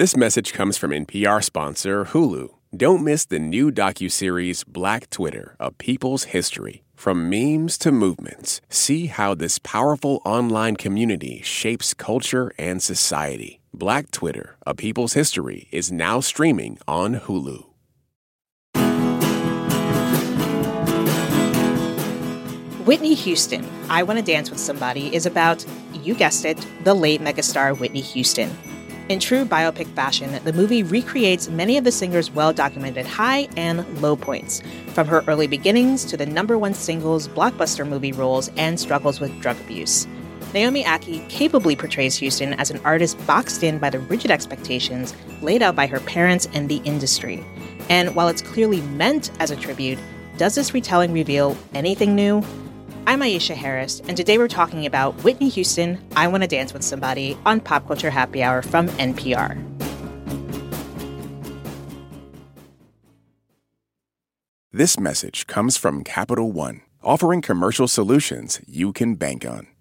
This message comes from NPR sponsor Hulu. Don't miss the new docuseries Black Twitter, A People's History. From memes to movements, see how this powerful online community shapes culture and society. Black Twitter, A People's History is now streaming on Hulu. Whitney Houston, I Want to Dance with Somebody, is about, you guessed it, the late megastar Whitney Houston. In true biopic fashion, the movie recreates many of the singer's well documented high and low points, from her early beginnings to the number one singles, blockbuster movie roles, and struggles with drug abuse. Naomi Ackie capably portrays Houston as an artist boxed in by the rigid expectations laid out by her parents and the industry. And while it's clearly meant as a tribute, does this retelling reveal anything new? I'm Aisha Harris, and today we're talking about Whitney Houston, I Want to Dance with Somebody on Pop Culture Happy Hour from NPR. This message comes from Capital One, offering commercial solutions you can bank on.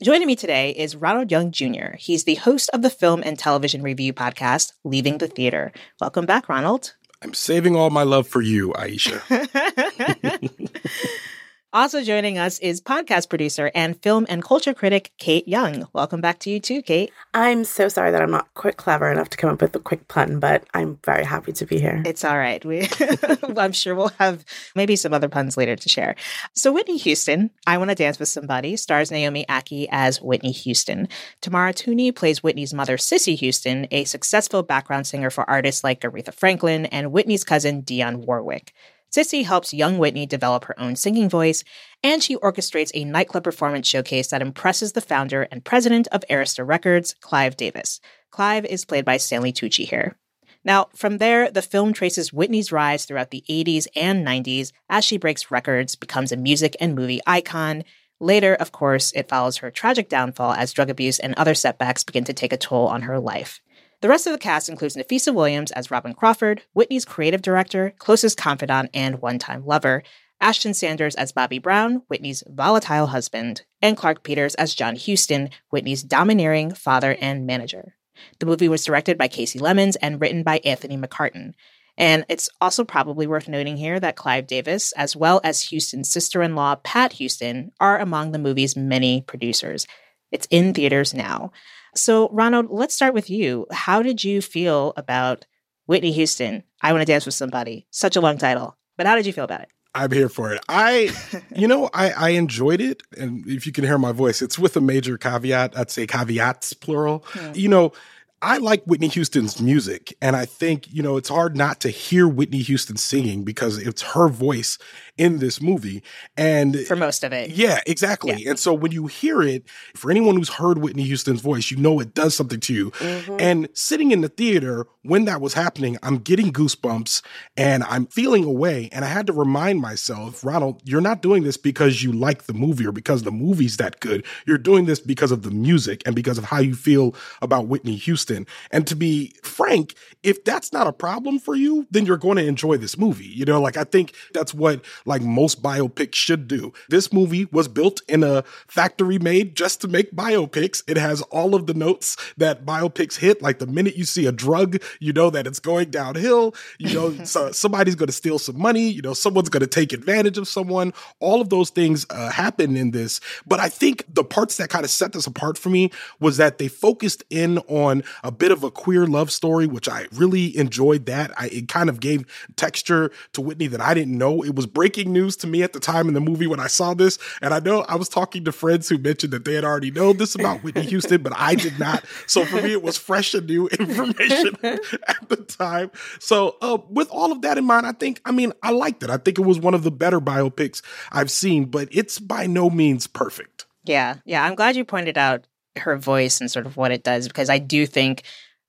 Joining me today is Ronald Young Jr. He's the host of the film and television review podcast, Leaving the Theater. Welcome back, Ronald. I'm saving all my love for you, Aisha. Also joining us is podcast producer and film and culture critic Kate Young. Welcome back to you too, Kate. I'm so sorry that I'm not quick clever enough to come up with a quick pun, but I'm very happy to be here. It's all right. We I'm sure we'll have maybe some other puns later to share. So Whitney Houston, I Want to Dance with Somebody, stars Naomi Ackie as Whitney Houston. Tamara Tunie plays Whitney's mother, Cissy Houston, a successful background singer for artists like Aretha Franklin and Whitney's cousin Dionne Warwick. Cissy helps young Whitney develop her own singing voice, and she orchestrates a nightclub performance showcase that impresses the founder and president of Arista Records, Clive Davis. Clive is played by Stanley Tucci here. Now, from there, the film traces Whitney's rise throughout the 80s and 90s as she breaks records, becomes a music and movie icon. Later, of course, it follows her tragic downfall as drug abuse and other setbacks begin to take a toll on her life. The rest of the cast includes Nafessa Williams as Robin Crawford, Whitney's creative director, closest confidant, and one time lover, Ashton Sanders as Bobby Brown, Whitney's volatile husband, and Clarke Peters as John Houston, Whitney's domineering father and manager. The movie was directed by Kasi Lemmons and written by Anthony McCarten. And it's also probably worth noting here that Clive Davis, as well as Houston's sister in law, Pat Houston, are among the movie's many producers. It's in theaters now. So, Ronald, let's start with you. How did you feel about Whitney Houston? I want to dance with somebody. Such a long title, but how did you feel about it? I'm here for it. I, you know, I, I enjoyed it. And if you can hear my voice, it's with a major caveat. I'd say caveats, plural. Yeah. You know, I like Whitney Houston's music, and I think, you know, it's hard not to hear Whitney Houston singing because it's her voice in this movie. And for most of it. Yeah, exactly. Yeah. And so when you hear it, for anyone who's heard Whitney Houston's voice, you know it does something to you. Mm-hmm. And sitting in the theater when that was happening, I'm getting goosebumps and I'm feeling away. And I had to remind myself, Ronald, you're not doing this because you like the movie or because the movie's that good. You're doing this because of the music and because of how you feel about Whitney Houston. And to be frank, if that's not a problem for you, then you're going to enjoy this movie. You know, like I think that's what like most biopics should do. This movie was built in a factory made just to make biopics. It has all of the notes that biopics hit. Like the minute you see a drug, you know that it's going downhill. You know, so somebody's going to steal some money. You know, someone's going to take advantage of someone. All of those things uh, happen in this. But I think the parts that kind of set this apart for me was that they focused in on a bit of a queer love story, which I really enjoyed that. I, it kind of gave texture to Whitney that I didn't know. It was breaking news to me at the time in the movie when I saw this. And I know I was talking to friends who mentioned that they had already known this about Whitney Houston, but I did not. So for me, it was fresh and new information at the time. So uh, with all of that in mind, I think, I mean, I liked it. I think it was one of the better biopics I've seen, but it's by no means perfect. Yeah. Yeah. I'm glad you pointed out her voice and sort of what it does because I do think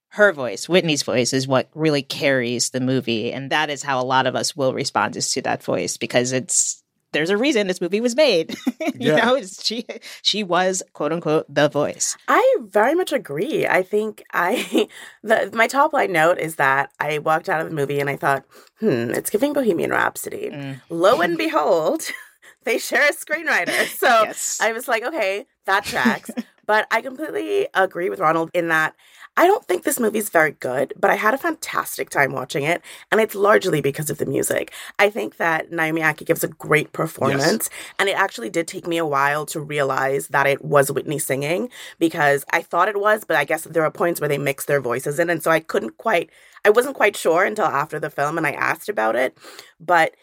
her voice, Whitney's voice, is what really carries the movie. And that is how a lot of us will respond is to that voice because it's there's a reason this movie was made. you yeah. know, she she was quote unquote the voice. I very much agree. I think I the my top line note is that I walked out of the movie and I thought, hmm, it's giving Bohemian Rhapsody. Mm. Lo and behold, they share a screenwriter. So yes. I was like, okay, that tracks. But I completely agree with Ronald in that I don't think this movie is very good, but I had a fantastic time watching it, and it's largely because of the music. I think that Naomi Ackie gives a great performance, yes. and it actually did take me a while to realize that it was Whitney singing because I thought it was, but I guess there are points where they mix their voices in, and so I couldn't quite, I wasn't quite sure until after the film, and I asked about it, but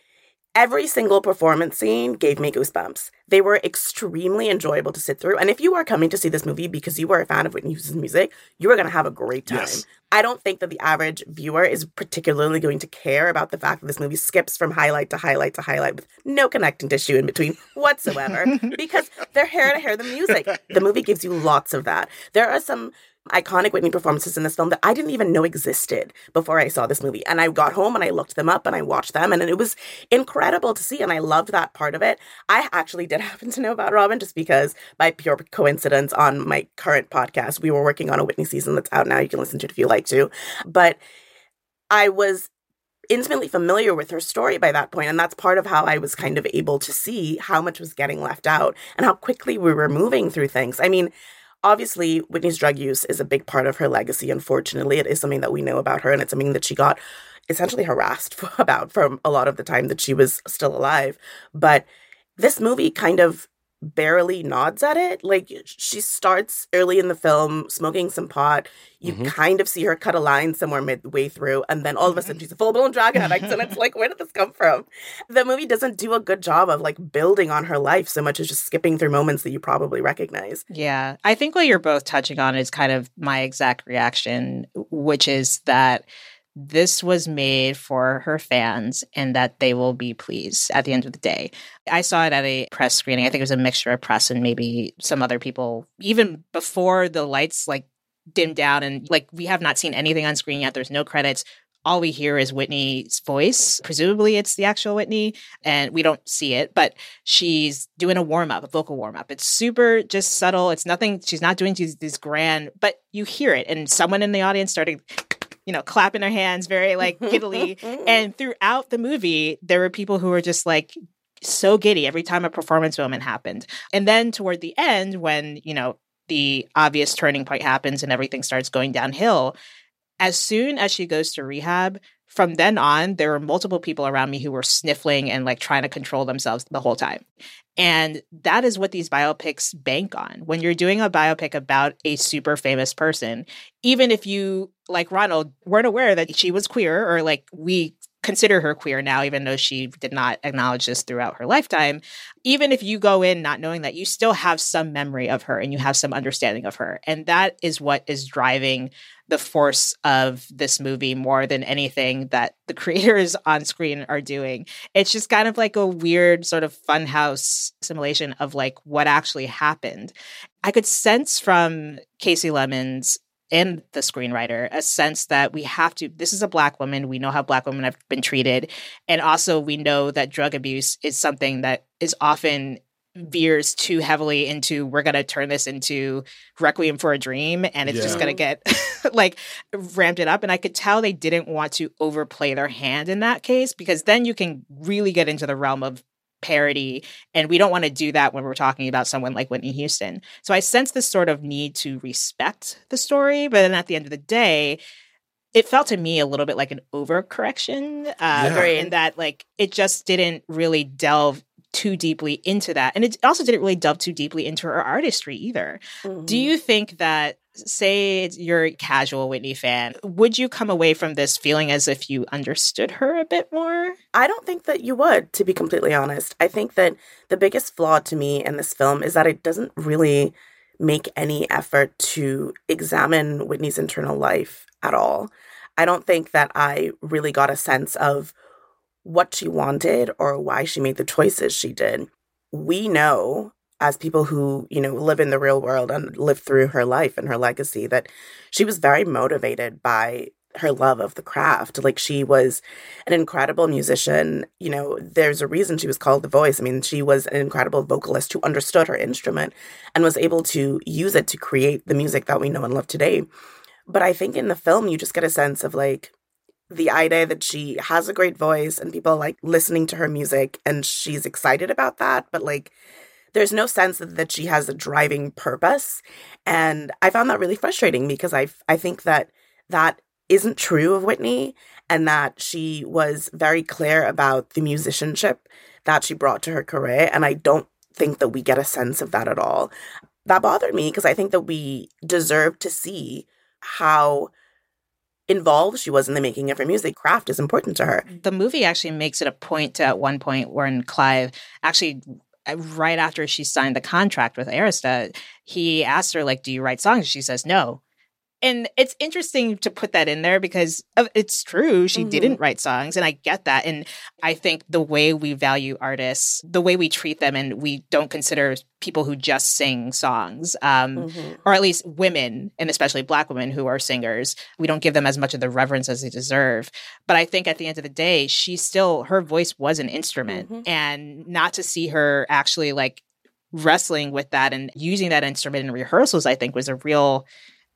Every single performance scene gave me goosebumps. They were extremely enjoyable to sit through. And if you are coming to see this movie because you are a fan of Whitney Houston's music, you are going to have a great time. Yes. I don't think that the average viewer is particularly going to care about the fact that this movie skips from highlight to highlight to highlight with no connecting tissue in between whatsoever because they're hair to hair the music. The movie gives you lots of that. There are some iconic Whitney performances in this film that I didn't even know existed before I saw this movie. And I got home and I looked them up and I watched them and it was incredible to see. And I loved that part of it. I actually did happen to know about Robin just because by pure coincidence on my current podcast, we were working on a Whitney season that's out now. You can listen to it if you like to. But I was intimately familiar with her story by that point and that's part of how I was kind of able to see how much was getting left out and how quickly we were moving through things. I mean, obviously Whitney's drug use is a big part of her legacy. Unfortunately, it is something that we know about her, and it's something that she got essentially harassed for, about from a lot of the time that she was still alive. But this movie kind of barely nods at it. Like she starts early in the film smoking some pot. You mm-hmm. kind of see her cut a line somewhere midway through, and then all of a sudden she's a full blown drug addict, and it's like, where did this come from? The movie doesn't do a good job of like building on her life so much as just skipping through moments that you probably recognize. Yeah, I think what you're both touching on is kind of my exact reaction, which is that this was made for her fans and that they will be pleased at the end of the day. I saw it at a press screening. I think it was a mixture of press and maybe some other people, even before the lights like dimmed down and like we have not seen anything on screen yet. There's no credits. All we hear is Whitney's voice. Presumably it's the actual Whitney and we don't see it, but she's doing a warm up, a vocal warm up. It's super just subtle. It's nothing, she's not doing these, these grand, but you hear it. And someone in the audience started you know, clapping their hands very like giddily. and throughout the movie, there were people who were just like so giddy every time a performance moment happened. And then toward the end, when, you know, the obvious turning point happens and everything starts going downhill, as soon as she goes to rehab, from then on, there were multiple people around me who were sniffling and like trying to control themselves the whole time. And that is what these biopics bank on. When you're doing a biopic about a super famous person, even if you, like Ronald, weren't aware that she was queer or like we consider her queer now, even though she did not acknowledge this throughout her lifetime. Even if you go in not knowing that, you still have some memory of her and you have some understanding of her. And that is what is driving the force of this movie more than anything that the creators on screen are doing. It's just kind of like a weird sort of funhouse simulation of like what actually happened. I could sense from Kasi Lemmons and the screenwriter a sense that we have to this is a black woman we know how black women have been treated and also we know that drug abuse is something that is often veers too heavily into we're going to turn this into requiem for a dream and it's yeah. just going to get like ramped it up and i could tell they didn't want to overplay their hand in that case because then you can really get into the realm of parody and we don't want to do that when we're talking about someone like whitney houston so i sense this sort of need to respect the story but then at the end of the day it felt to me a little bit like an overcorrection uh yeah. in that like it just didn't really delve too deeply into that. And it also didn't really delve too deeply into her artistry either. Mm-hmm. Do you think that, say you're a casual Whitney fan, would you come away from this feeling as if you understood her a bit more? I don't think that you would, to be completely honest. I think that the biggest flaw to me in this film is that it doesn't really make any effort to examine Whitney's internal life at all. I don't think that I really got a sense of what she wanted or why she made the choices she did. We know as people who, you know, live in the real world and live through her life and her legacy that she was very motivated by her love of the craft. Like she was an incredible musician. You know, there's a reason she was called the voice. I mean, she was an incredible vocalist who understood her instrument and was able to use it to create the music that we know and love today. But I think in the film, you just get a sense of like the idea that she has a great voice and people like listening to her music and she's excited about that. But like, there's no sense that, she has a driving purpose. And I found that really frustrating because I, I think that that isn't true of Whitney and that she was very clear about the musicianship that she brought to her career. And I don't think that we get a sense of that at all. That bothered me because I think that we deserve to see how involved she was in the making of her music. Craft is important to her. The movie actually makes it a point to, at one point when Clive actually Uh, right after she signed the contract with Arista, he asked her like, "Do you write songs?" She says, "No." And it's interesting to put that in there because it's true she mm-hmm. didn't write songs and i get that and i think the way we value artists the way we treat them and we don't consider people who just sing songs um, mm-hmm. or at least women and especially black women who are singers we don't give them as much of the reverence as they deserve but i think at the end of the day she still her voice was an instrument mm-hmm. and not to see her actually like wrestling with that and using that instrument in rehearsals i think was a real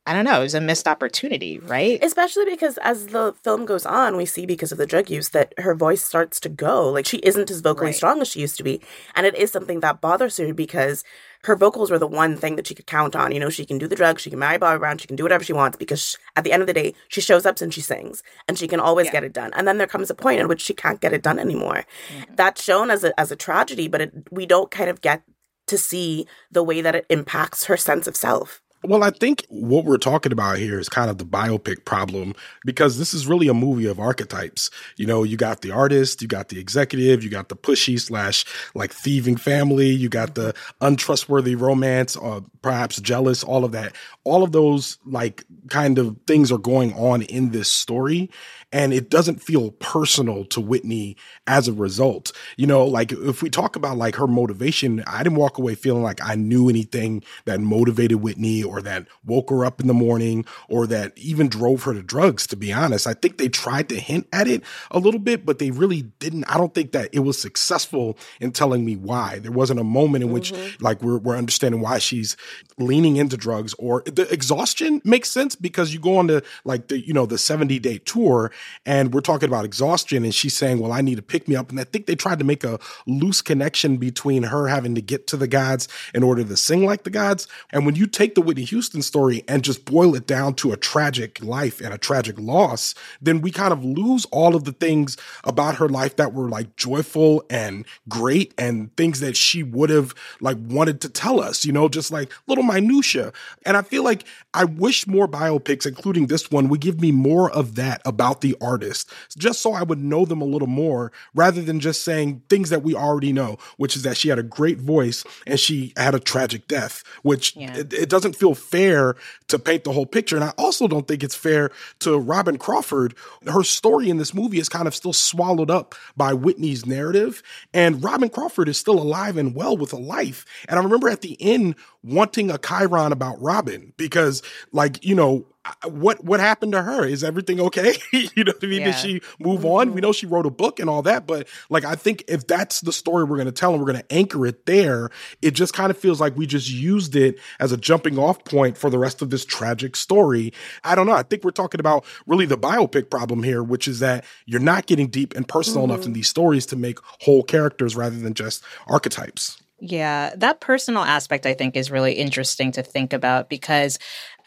I don't know, it was a missed opportunity, right? Especially because as the film goes on, we see because of the drug use that her voice starts to go. Like she isn't as vocally right. strong as she used to be. And it is something that bothers her because her vocals were the one thing that she could count on. You know, she can do the drugs, she can marry Bobby Brown, she can do whatever she wants because she, at the end of the day, she shows up and she sings and she can always yeah. get it done. And then there comes a point in which she can't get it done anymore. Mm-hmm. That's shown as a, as a tragedy, but it, we don't kind of get to see the way that it impacts her sense of self. Well, I think what we're talking about here is kind of the biopic problem because this is really a movie of archetypes. You know, you got the artist, you got the executive, you got the pushy slash like thieving family, you got the untrustworthy romance, or uh, perhaps jealous, all of that. All of those like kind of things are going on in this story and it doesn't feel personal to Whitney as a result. You know, like if we talk about like her motivation, I didn't walk away feeling like I knew anything that motivated Whitney or that woke her up in the morning or that even drove her to drugs, to be honest. I think they tried to hint at it a little bit, but they really didn't. I don't think that it was successful in telling me why. There wasn't a moment in which mm-hmm. like we're, we're understanding why she's leaning into drugs or the exhaustion makes sense because you go on to like the, you know, the 70 day tour and we're talking about exhaustion and she's saying well i need to pick me up and i think they tried to make a loose connection between her having to get to the gods in order to sing like the gods and when you take the whitney houston story and just boil it down to a tragic life and a tragic loss then we kind of lose all of the things about her life that were like joyful and great and things that she would have like wanted to tell us you know just like little minutia and i feel like i wish more biopics including this one would give me more of that about the artist, just so I would know them a little more rather than just saying things that we already know, which is that she had a great voice and she had a tragic death, which yeah. it, it doesn't feel fair to paint the whole picture. And I also don't think it's fair to Robin Crawford. Her story in this movie is kind of still swallowed up by Whitney's narrative. And Robin Crawford is still alive and well with a life. And I remember at the end wanting a chyron about Robin because, like, you know, what what happened to her? Is everything okay? you know what I mean? Yeah. Did she move on? Mm-hmm. We know she wrote a book and all that, but like I think if that's the story we're going to tell and we're going to anchor it there, it just kind of feels like we just used it as a jumping off point for the rest of this tragic story. I don't know. I think we're talking about really the biopic problem here, which is that you're not getting deep and personal mm-hmm. enough in these stories to make whole characters rather than just archetypes. Yeah, that personal aspect I think is really interesting to think about because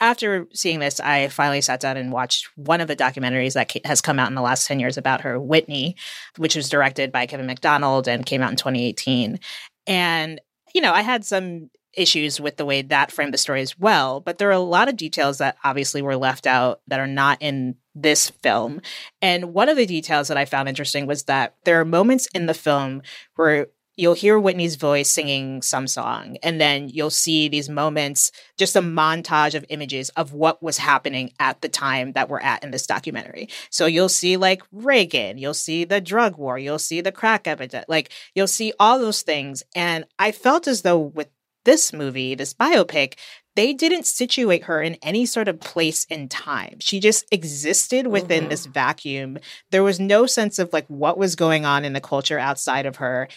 after seeing this, I finally sat down and watched one of the documentaries that has come out in the last 10 years about her, Whitney, which was directed by Kevin Macdonald and came out in 2018. And, you know, I had some issues with the way that framed the story as well, but there are a lot of details that obviously were left out that are not in this film. And one of the details that I found interesting was that there are moments in the film where you'll hear Whitney's voice singing some song, and then you'll see these moments, just a montage of images of what was happening at the time that we're at in this documentary. So you'll see like Reagan, you'll see the drug war, you'll see the crack epidemic, like you'll see all those things. And I felt as though with this movie, this biopic, they didn't situate her in any sort of place in time. She just existed within mm-hmm. this vacuum. There was no sense of like what was going on in the culture outside of her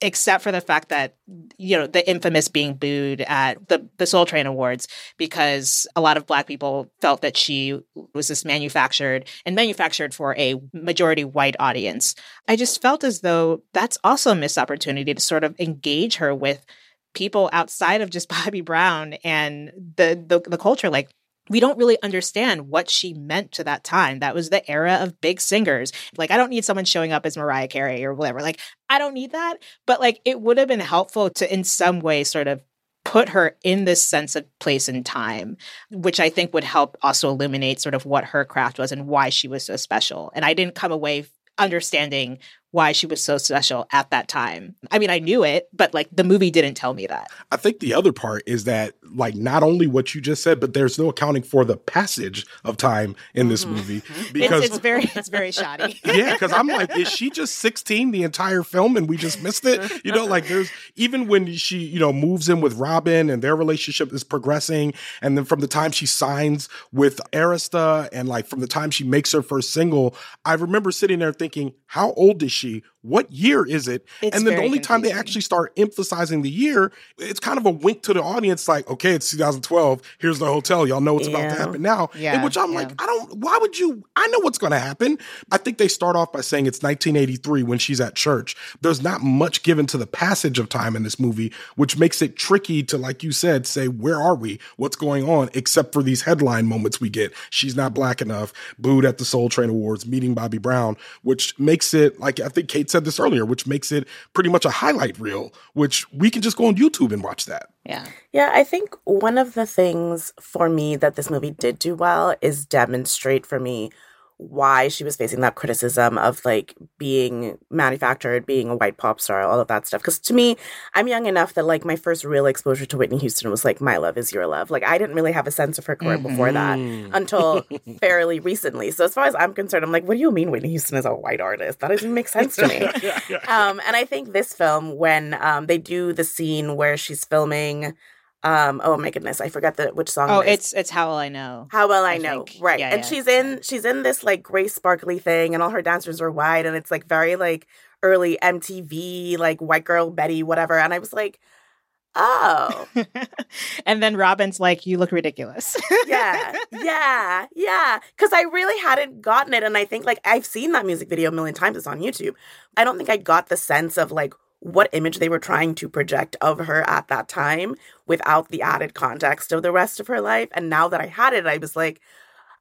except for the fact that you know the infamous being booed at the the Soul Train Awards because a lot of black people felt that she was this manufactured and manufactured for a majority white audience. I just felt as though that's also a missed opportunity to sort of engage her with people outside of just Bobby Brown and the the, the culture like we don't really understand what she meant to that time. That was the era of big singers. Like, I don't need someone showing up as Mariah Carey or whatever. Like, I don't need that. But like, it would have been helpful to, in some way, sort of put her in this sense of place and time, which I think would help also illuminate sort of what her craft was and why she was so special. And I didn't come away understanding why she was so special at that time. I mean, I knew it, but like the movie didn't tell me that. I think the other part is that like not only what you just said, but there's no accounting for the passage of time in this mm-hmm. movie because it's, it's, very it's very shoddy. yeah, because I'm like, is she just 16 the entire film and we just missed it? You know, like there's even when she you know moves in with Robin and their relationship is progressing, and then from the time she signs with Arista and like from the time she makes her first single, I remember sitting there thinking, how old is she? She what year is it? It's and then the only confusing. time they actually start emphasizing the year, it's kind of a wink to the audience, like, okay, it's 2012. Here's the hotel. Y'all know what's yeah. about to happen now. Yeah. In which I'm yeah. like, I don't, why would you? I know what's going to happen. I think they start off by saying it's 1983 when she's at church. There's not much given to the passage of time in this movie, which makes it tricky to, like you said, say, where are we? What's going on? Except for these headline moments we get. She's not black enough, booed at the Soul Train Awards, meeting Bobby Brown, which makes it like, I think Kate said this earlier, which makes it pretty much a highlight reel, which we can just go on YouTube and watch that. Yeah. Yeah, I think one of the things for me that this movie did do well is demonstrate for me why she was facing that criticism of like being manufactured, being a white pop star, all of that stuff. Because to me, I'm young enough that like my first real exposure to Whitney Houston was like My Love Is Your Love. Like I didn't really have a sense of her career mm-hmm. before that mm-hmm. until fairly recently. So as far as I'm concerned, I'm like, what do you mean Whitney Houston is a white artist? That doesn't make sense to me. um, and I think this film, when um, they do the scene where she's filming um, oh my goodness, I forgot the which song. Oh, it it's it's How Will I Know? How Will I, I Know? Think. Right, yeah, and yeah. she's in she's in this like gray sparkly thing, and all her dancers are white, and it's like very like early MTV, like white girl Betty, whatever. And I was like, oh. and then Robin's like, you look ridiculous. yeah, yeah, yeah. Because I really hadn't gotten it, and I think like I've seen that music video a million times. It's on YouTube. I don't think I got the sense of like what image they were trying to project of her at that time without the added context of the rest of her life. And now that I had it, I was like,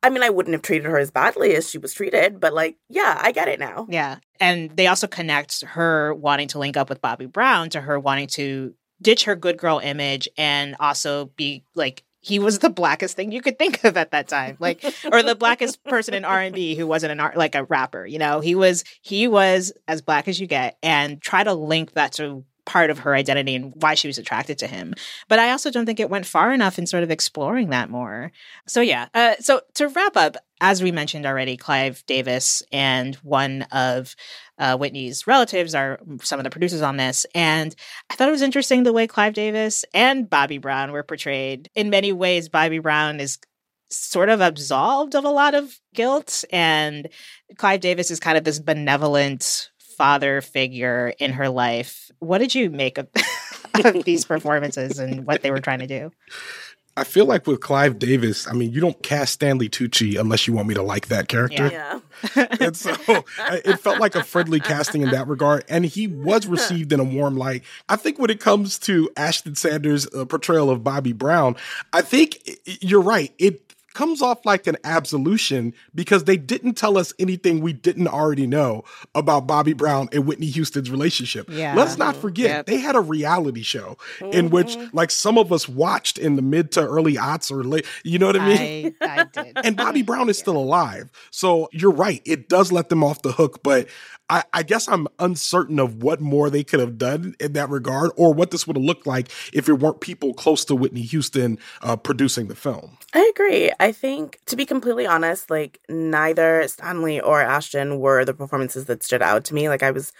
I mean, I wouldn't have treated her as badly as she was treated, but like, yeah, I get it now. Yeah. And they also connect her wanting to link up with Bobby Brown to her wanting to ditch her good girl image and also be like he was the blackest thing you could think of at that time. Like or the blackest person in r&b who wasn't an art like a rapper you know? He was he was as black as you get and try to link that to part of her identity and why she was attracted to him. But I also don't think it went far enough in sort of exploring that more. So yeah. Uh, so to wrap up, as we mentioned already, Clive Davis and one of uh, Whitney's relatives are some of the producers on this. And I thought it was interesting the way Clive Davis and Bobby Brown were portrayed. In many ways, Bobby Brown is sort of absolved of a lot of guilt, and Clive Davis is kind of this benevolent father figure in her life. What did you make of, of these performances and what they were trying to do? I feel like with Clive Davis, I mean, you don't cast Stanley Tucci unless you want me to like that character. Yeah. and so it felt like a friendly casting in that regard. And he was received in a warm light. I think when it comes to Ashton Sanders' uh, portrayal of Bobby Brown, I think you're right. It comes off like an absolution because they didn't tell us anything we didn't already know about Bobby Brown and Whitney Houston's relationship. Yeah. Let's not forget, yep. they had a reality show mm-hmm. in which, like, some of us watched in the mid to early aughts or late. You know what I mean? I, I did. and Bobby Brown is yeah. still alive. So you're right. It does let them off the hook, but I, I, guess I'm uncertain of what more they could have done in that regard or what this would have looked like if it weren't people close to Whitney Houston uh, producing the film. I agree. I think, to be completely honest, like neither Stanley or Ashton were the performances that stood out to me. Like I was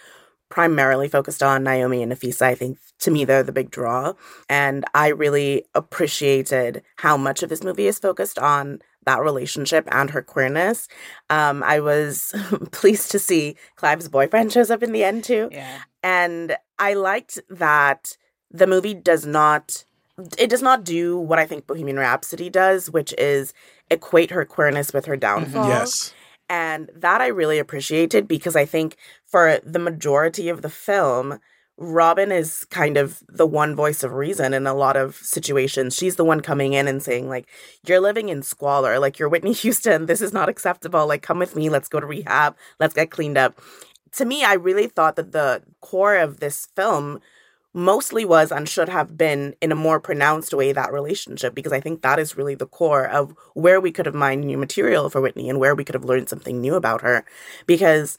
primarily focused on Naomi and Nafessa. I think to me, they're the big draw. And I really appreciated how much of this movie is focused on that relationship and her queerness. Um, I was pleased to see Clive's boyfriend shows up in the end too. Yeah. And I liked that the movie does not it does not do what I think Bohemian Rhapsody does, which is equate her queerness with her downfall. Yes. And that I really appreciated because I think for the majority of the film, Robin is kind of the one voice of reason in a lot of situations. She's the one coming in and saying, like, you're living in squalor. Like, you're Whitney Houston. This is not acceptable. Like, come with me. Let's go to rehab. Let's get cleaned up. To me, I really thought that the core of this film mostly was and should have been in a more pronounced way that relationship because I think that is really the core of where we could have mined new material for Whitney and where we could have learned something new about her because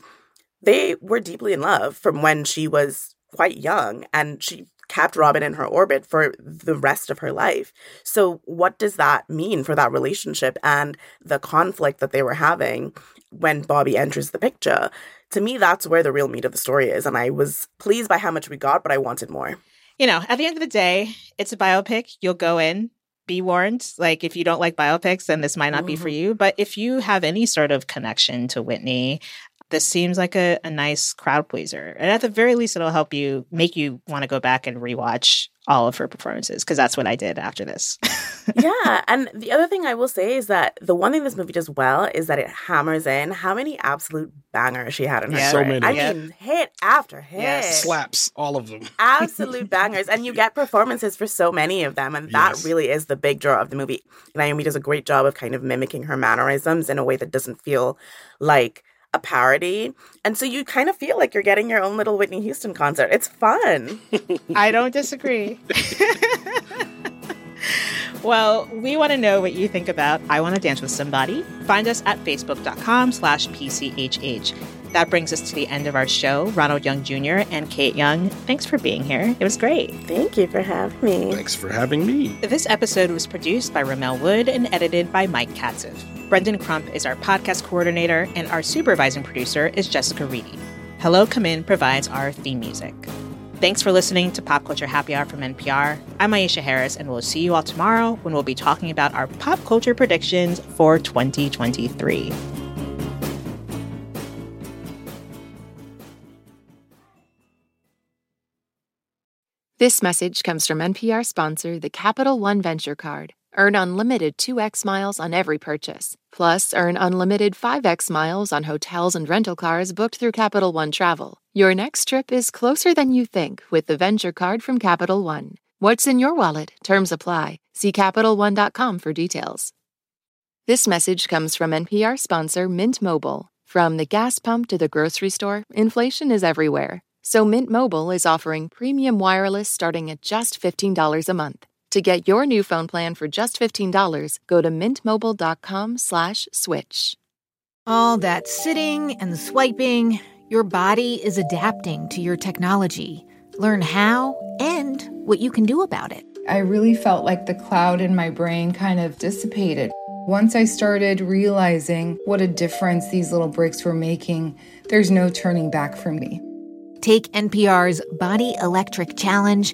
they were deeply in love from when she was quite young and she kept Robin in her orbit for the rest of her life. So what does that mean for that relationship and the conflict that they were having when Bobby enters the picture? to me, that's where the real meat of the story is. And I was pleased by how much we got, but I wanted more. You know, at the end of the day, it's a biopic. You'll go in, be warned. Like, if you don't like biopics, then this might not mm-hmm. be for mm-hmm. you. But if you have any sort of connection to Whitney, this seems like a, a nice crowd pleaser. And at the very least, it'll help you make you want to go back and rewatch all of her performances because that's what I did after this. yeah. And the other thing I will say is that the one thing this movie does well is that it hammers in how many absolute bangers she had in her. Yeah, so many. I mean, hit after hit. Yes. Slaps, all of them. absolute bangers. And you get performances for so many of them. And that yes. really is the big draw of the movie. Naomi does a great job of kind of mimicking her mannerisms in a way that doesn't feel like a parody. And so you kind of feel like you're getting your own little Whitney Houston concert. It's fun. I don't disagree. well, we want to know what you think about I Want to Dance with Somebody. Find us at facebook.com slash PCHH. That brings us to the end of our show. Ronald Young Jr. and Kate Young, thanks for being here. It was great. Thank you for having me. Thanks for having me. This episode was produced by Rommel Wood and edited by Mike Katzif. Brendan Crump is our podcast coordinator, and our supervising producer is Jessica Reedy. Hello Come In provides our theme music. Thanks for listening to Pop Culture Happy Hour from NPR. I'm Aisha Harris, and we'll see you all tomorrow when we'll be talking about our pop culture predictions for 2023. This message comes from NPR sponsor, the Capital One Venture Card. Earn unlimited 2x miles on every purchase. Plus, earn unlimited 5x miles on hotels and rental cars booked through Capital One Travel. Your next trip is closer than you think with the Venture Card from Capital One. What's in your wallet? Terms apply. See CapitalOne.com for details. This message comes from NPR sponsor Mint Mobile. From the gas pump to the grocery store, inflation is everywhere. So Mint Mobile is offering premium wireless starting at just $15 a month. To get your new phone plan for just $15, go to mintmobile.com slash switch. All that sitting and swiping, your body is adapting to your technology. Learn how and what you can do about it. I really felt like the cloud in my brain kind of dissipated. Once I started realizing what a difference these little breaks were making, there's no turning back for me. Take NPR's Body Electric Challenge